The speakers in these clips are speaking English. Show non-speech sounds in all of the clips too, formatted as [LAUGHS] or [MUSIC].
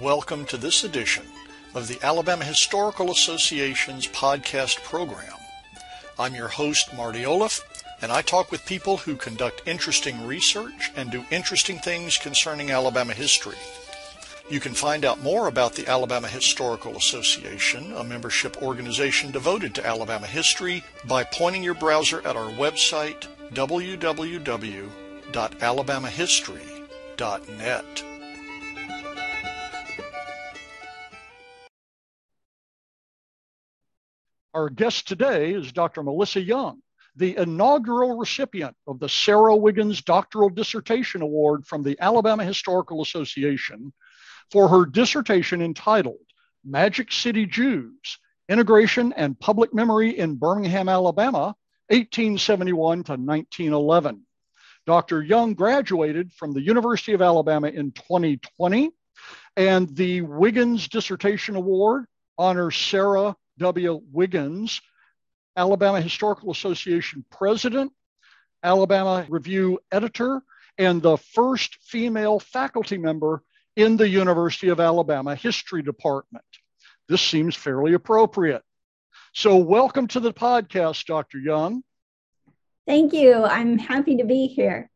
Welcome to this edition of the Alabama Historical Association's podcast program. I'm your host, Marty Olliff, and I talk with people who conduct interesting research and do interesting things concerning Alabama history. You can find out more about the Alabama Historical Association, a membership organization devoted to Alabama history, by pointing your browser at our website, www.alabamahistory.net. Our guest today is Dr. Melissa Young, the inaugural recipient of the Sarah Wiggins Doctoral Dissertation Award from the Alabama Historical Association for her dissertation entitled Magic City Jews Integration and Public Memory in Birmingham, Alabama, 1871 to 1911. Dr. Young graduated from the University of Alabama in 2020, and the Wiggins Dissertation Award honors Sarah W. Wiggins, Alabama Historical Association president, Alabama Review editor, and the first female faculty member in the University of Alabama History Department. This seems fairly appropriate. So, welcome to the podcast, Dr. Young. Thank you. I'm happy to be here.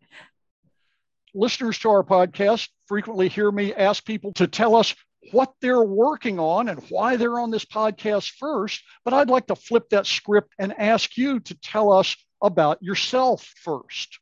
Listeners to our podcast frequently hear me ask people to tell us what they're working on and why they're on this podcast first. But I'd like to flip that script and ask you to tell us about yourself first.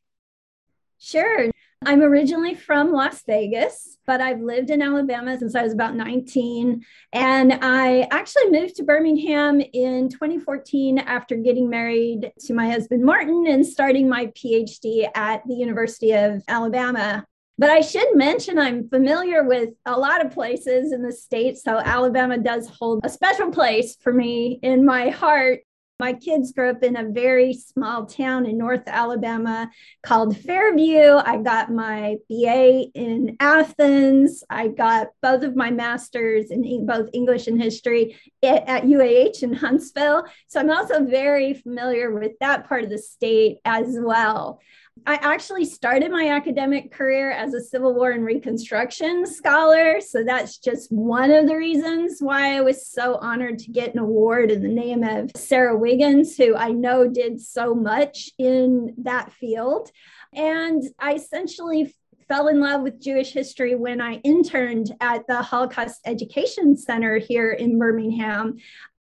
Sure. I'm originally from Las Vegas, but I've lived in Alabama since I was about 19. And I actually moved to Birmingham in 2014 after getting married to my husband, Martin, and starting my PhD at the University of Alabama. But I should mention I'm familiar with a lot of places in the state. So Alabama does hold a special place for me in my heart. My kids grew up in a very small town in North Alabama called Fairview. I got my BA in Athens. I got both of my masters in both English and history at UAH in Huntsville. So I'm also very familiar with that part of the state as well. I actually started my academic career as a Civil War and Reconstruction scholar. So that's just one of the reasons why I was so honored to get an award in the name of Sarah Wiggins, who I know did so much in that field. And I essentially fell in love with Jewish history when I interned at the Holocaust Education Center here in Birmingham.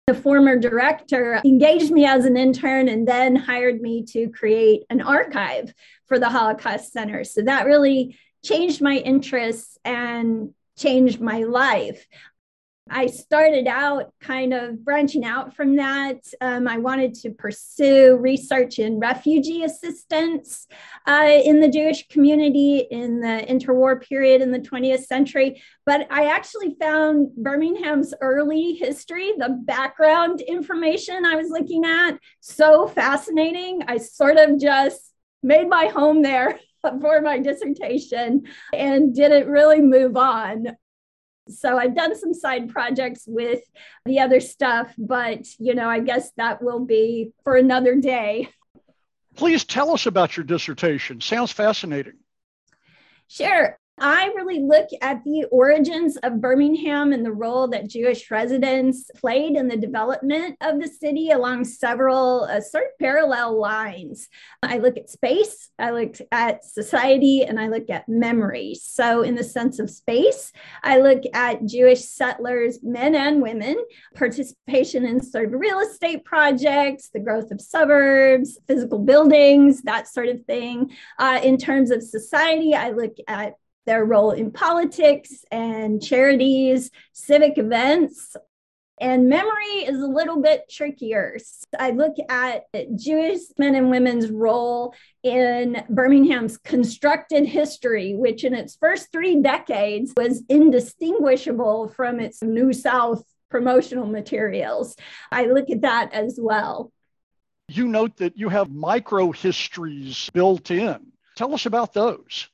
The former director engaged me as an intern and then hired me to create an archive for the Holocaust Center. So that really changed my interests and changed my life. I started out kind of branching out from that. Um, I wanted to pursue research in refugee assistance uh, in the Jewish community in the interwar period in the 20th century. But I actually found Birmingham's early history, the background information I was looking at, so fascinating. I sort of just made my home there [LAUGHS] for my dissertation and didn't really move on. So I've done some side projects with the other stuff, but you know, I guess that will be for another day. Please tell us about your dissertation. Sounds fascinating. Sure. I really look at the origins of Birmingham and the role that Jewish residents played in the development of the city along several uh, sort of parallel lines. I look at space, I look at society, and I look at memory. So, in the sense of space, I look at Jewish settlers, men and women, participation in sort of real estate projects, the growth of suburbs, physical buildings, that sort of thing. Uh, in terms of society, I look at their role in politics and charities, civic events. And memory is a little bit trickier. I look at Jewish men and women's role in Birmingham's constructed history, which in its first three decades was indistinguishable from its New South promotional materials. I look at that as well. You note that you have micro histories built in. Tell us about those.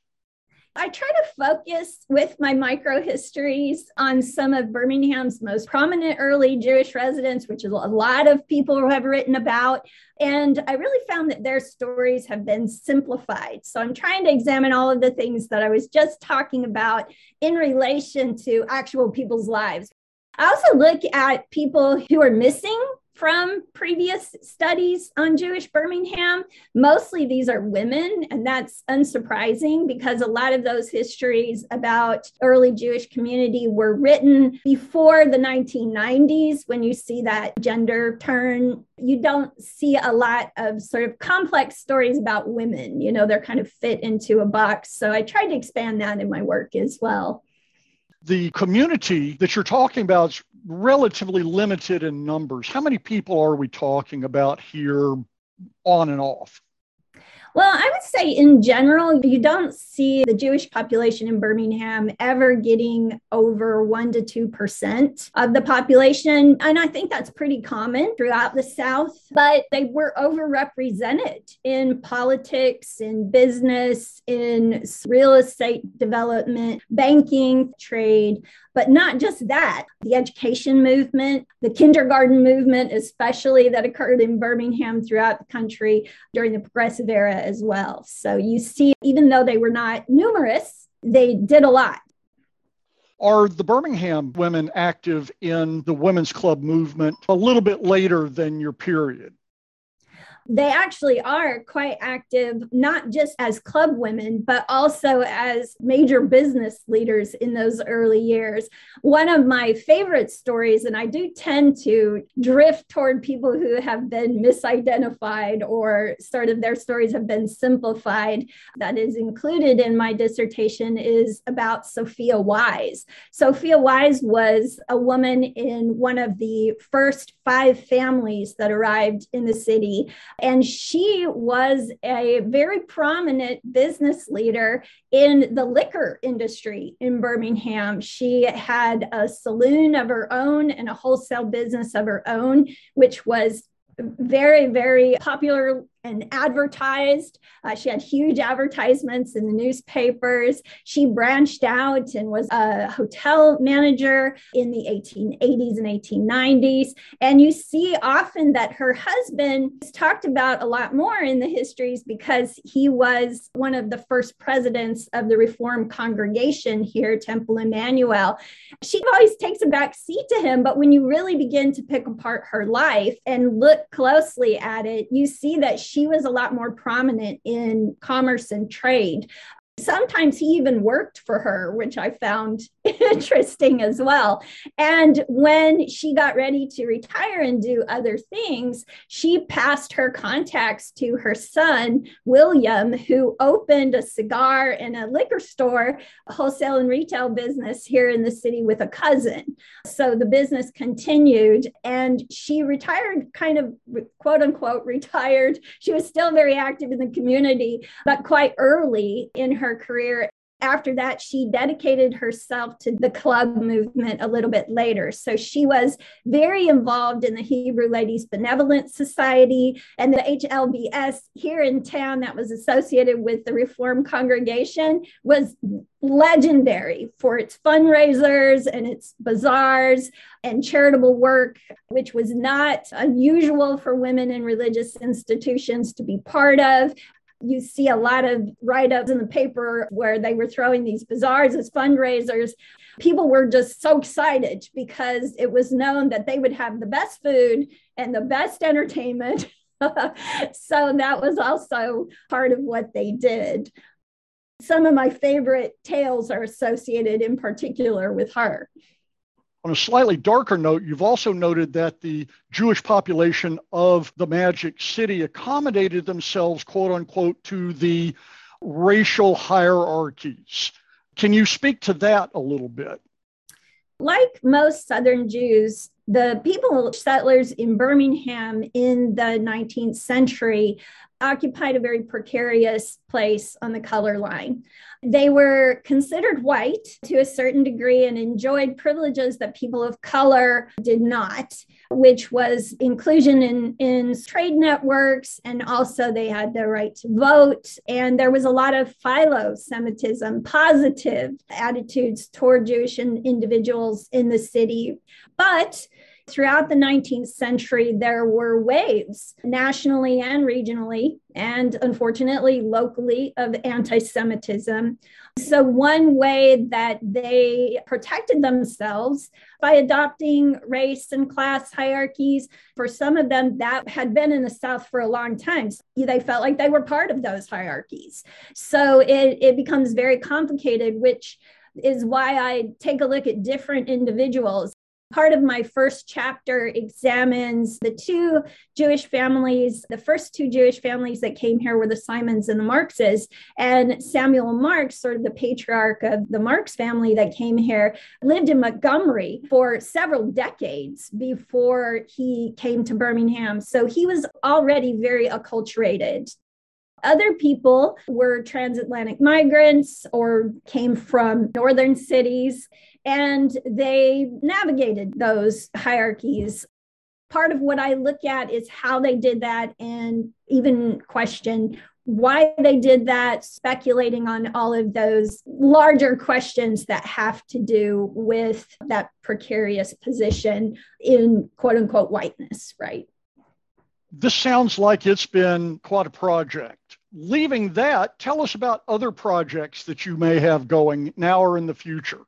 I try to focus with my micro histories on some of Birmingham's most prominent early Jewish residents, which is a lot of people have written about. And I really found that their stories have been simplified. So I'm trying to examine all of the things that I was just talking about in relation to actual people's lives. I also look at people who are missing from previous studies on Jewish Birmingham. Mostly these are women, and that's unsurprising because a lot of those histories about early Jewish community were written before the 1990s. When you see that gender turn, you don't see a lot of sort of complex stories about women. You know, they're kind of fit into a box. So I tried to expand that in my work as well the community that you're talking about relatively limited in numbers. How many people are we talking about here on and off? Well, I would say in general, you don't see the Jewish population in Birmingham ever getting over 1% to 2% of the population. And I think that's pretty common throughout the South, but they were overrepresented in politics, in business, in real estate development, banking, trade. But not just that, the education movement, the kindergarten movement, especially that occurred in Birmingham throughout the country during the Progressive era as well. So you see, even though they were not numerous, they did a lot. Are the Birmingham women active in the women's club movement a little bit later than your period? They actually are quite active, not just as club women, but also as major business leaders in those early years. One of my favorite stories, and I do tend to drift toward people who have been misidentified or sort of their stories have been simplified, that is included in my dissertation, is about Sophia Wise. Sophia Wise was a woman in one of the first five families that arrived in the city. And she was a very prominent business leader in the liquor industry in Birmingham. She had a saloon of her own and a wholesale business of her own, which was very, very popular and advertised. Uh, she had huge advertisements in the newspapers. She branched out and was a hotel manager in the 1880s and 1890s. And you see often that her husband is talked about a lot more in the histories because he was one of the first presidents of the Reformed congregation here, Temple Emanu-El. She always takes a back seat to him, but when you really begin to pick apart her life and look closely at it, you see that she she was a lot more prominent in commerce and trade. Sometimes he even worked for her, which I found [LAUGHS] interesting as well. And when she got ready to retire and do other things, she passed her contacts to her son, William, who opened a cigar and a liquor store, a wholesale and retail business here in the city with a cousin. So the business continued and she retired, kind of quote unquote retired. She was still very active in the community, but quite early in her her career after that, she dedicated herself to the club movement a little bit later. So she was very involved in the Hebrew Ladies Benevolent Society and the HLBS here in town that was associated with the Reform congregation was legendary for its fundraisers and its bazaars and charitable work, which was not unusual for women in religious institutions to be part of you see a lot of write ups in the paper where they were throwing these bazaars as fundraisers. People were just so excited because it was known that they would have the best food and the best entertainment. [LAUGHS] so that was also part of what they did. Some of my favorite tales are associated in particular with her. On a slightly darker note, you've also noted that the Jewish population of the Magic City accommodated themselves, quote unquote, to the racial hierarchies. Can you speak to that a little bit? Like most Southern Jews, the people, settlers in Birmingham in the 19th century, occupied a very precarious place on the color line. They were considered white to a certain degree and enjoyed privileges that people of color did not, which was inclusion in, in trade networks. And also, they had the right to vote. And there was a lot of philo Semitism, positive attitudes toward Jewish individuals in the city. But Throughout the 19th century, there were waves nationally and regionally, and unfortunately locally, of anti Semitism. So, one way that they protected themselves by adopting race and class hierarchies, for some of them, that had been in the South for a long time. So they felt like they were part of those hierarchies. So, it, it becomes very complicated, which is why I take a look at different individuals part of my first chapter examines the two Jewish families. The first two Jewish families that came here were the Simons and the Marxes. And Samuel Marx, sort of the patriarch of the Marx family that came here, lived in Montgomery for several decades before he came to Birmingham. So he was already very acculturated. Other people were transatlantic migrants or came from northern cities and they navigated those hierarchies. Part of what I look at is how they did that and even question why they did that, speculating on all of those larger questions that have to do with that precarious position in quote unquote whiteness, right? This sounds like it's been quite a project. Leaving that, tell us about other projects that you may have going now or in the future.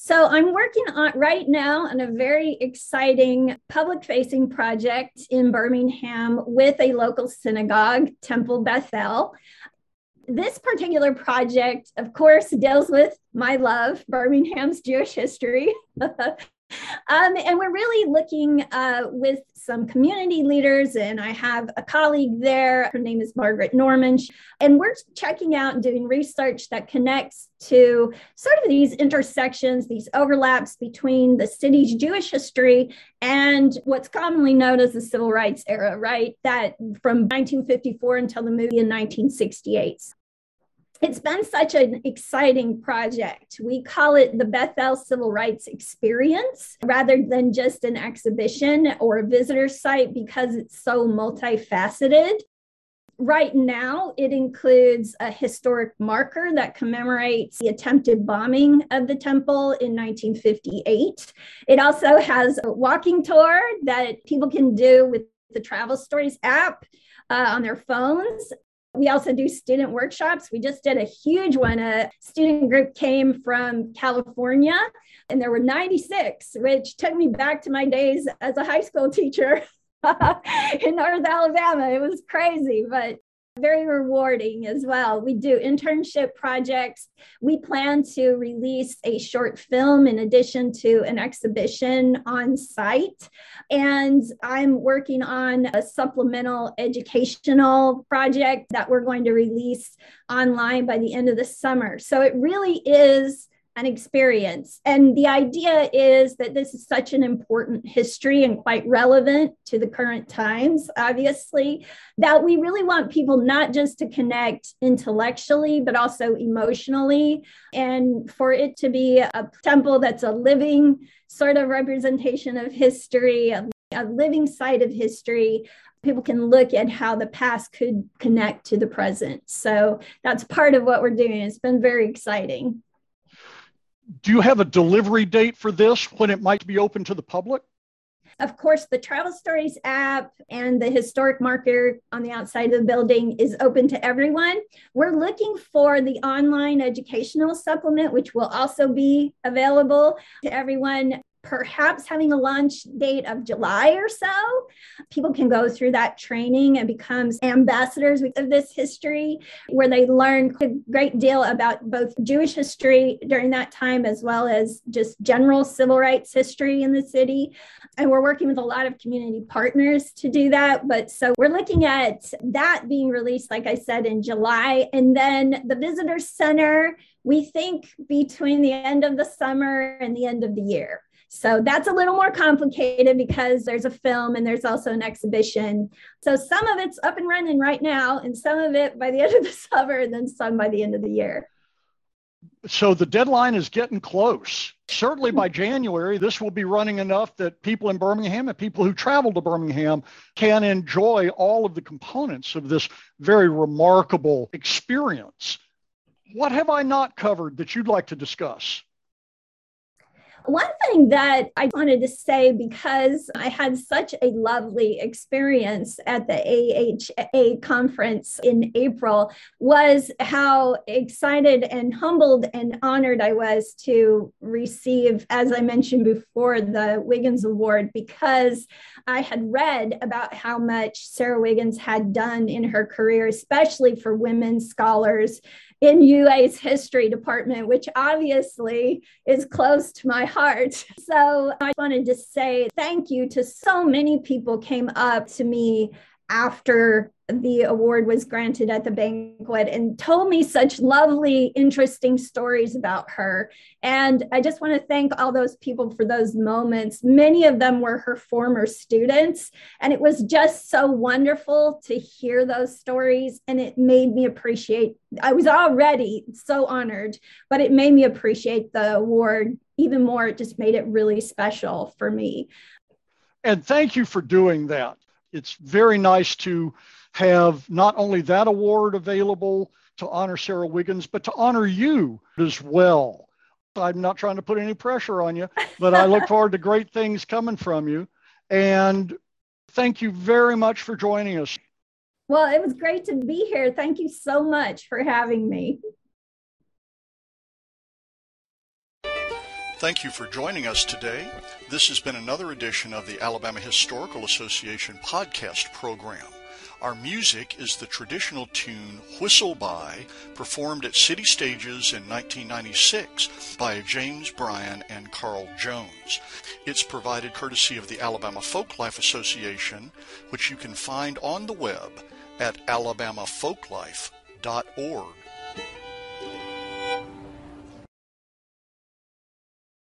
So I'm working on right now on a very exciting public facing project in Birmingham with a local synagogue, Temple Beth-El. This particular project, of course, deals with my love, Birmingham's Jewish history. [LAUGHS] Um, and we're really looking uh, with some community leaders, and I have a colleague there. Her name is Margaret Norman. And we're checking out and doing research that connects to sort of these intersections, these overlaps between the city's Jewish history and what's commonly known as the civil rights era, right? That from 1954 until the movie in 1968 it's been such an exciting project. We call it the Beth-El Civil Rights Experience rather than just an exhibition or a visitor site because it's so multifaceted. Right now, it includes a historic marker that commemorates the attempted bombing of the temple in 1958. It also has a walking tour that people can do with the TravelStorys app uh, on their phones. We also do student workshops. We just did a huge one. A student group came from California, and there were 96, which took me back to my days as a high school teacher [LAUGHS] in North Alabama. It was crazy, but very rewarding as well. We do internship projects. We plan to release a short film in addition to an exhibition on site. And I'm working on a supplemental educational project that we're going to release online by the end of the summer. So it really is an experience. And the idea is that this is such an important history and quite relevant to the current times, obviously, that we really want people not just to connect intellectually, but also emotionally. And for it to be a temple that's a living sort of representation of history, a, a living site of history, people can look at how the past could connect to the present. So that's part of what we're doing. It's been very exciting do you have a delivery date for this when it might be open to the public? Of course, the TravelStorys app and the historic marker on the outside of the building is open to everyone. We're looking for the online educational supplement, which will also be available to everyone perhaps having a launch date of July or so. People can go through that training and becomes ambassadors of this history where they learn a great deal about both Jewish history during that time as well as just general civil rights history in the city. And we're working with a lot of community partners to do that. But so we're looking at that being released, like I said, in July. And then the Visitor Center, we think between the end of the summer and the end of the year. So that's a little more complicated because there's a film and there's also an exhibition. So some of it's up and running right now, and some of it by the [LAUGHS] end of the summer, and then some by the end of the year. So the deadline is getting close. Certainly by January, this will be running enough that people in Birmingham and people who travel to Birmingham can enjoy all of the components of this very remarkable experience. What have I not covered that you'd like to discuss? One thing that I wanted to say because I had such a lovely experience at the AHA conference in April was how excited and humbled and honored I was to receive, as I mentioned before, the Wiggins Award because I had read about how much Sarah Wiggins had done in her career, especially for women scholars in UA's history department, which obviously is close to my heart. So I wanted to say thank you to so many people came up to me after the award was granted at the banquet and told me such lovely, interesting stories about her. And I just want to thank all those people for those moments. Many of them were her former students. And it was just so wonderful to hear those stories. And it made me appreciate, I was already so honored, but it made me appreciate the award even more. It just made it really special for me. And thank you for doing that. It's very nice to have not only that award available to honor Sarah Wiggins, but to honor you as well. I'm not trying to put any pressure on you, but I look [LAUGHS] forward to great things coming from you. And thank you very much for joining us. Well, it was great to be here. Thank you so much for having me. Thank you for joining us today. This has been another edition of the Alabama Historical Association podcast program. Our music is the traditional tune Whistle By, performed at City Stages in 1996 by James Bryan and Carl Jones. It's provided courtesy of the Alabama Folklife Association, which you can find on the web at alabamafolklife.org.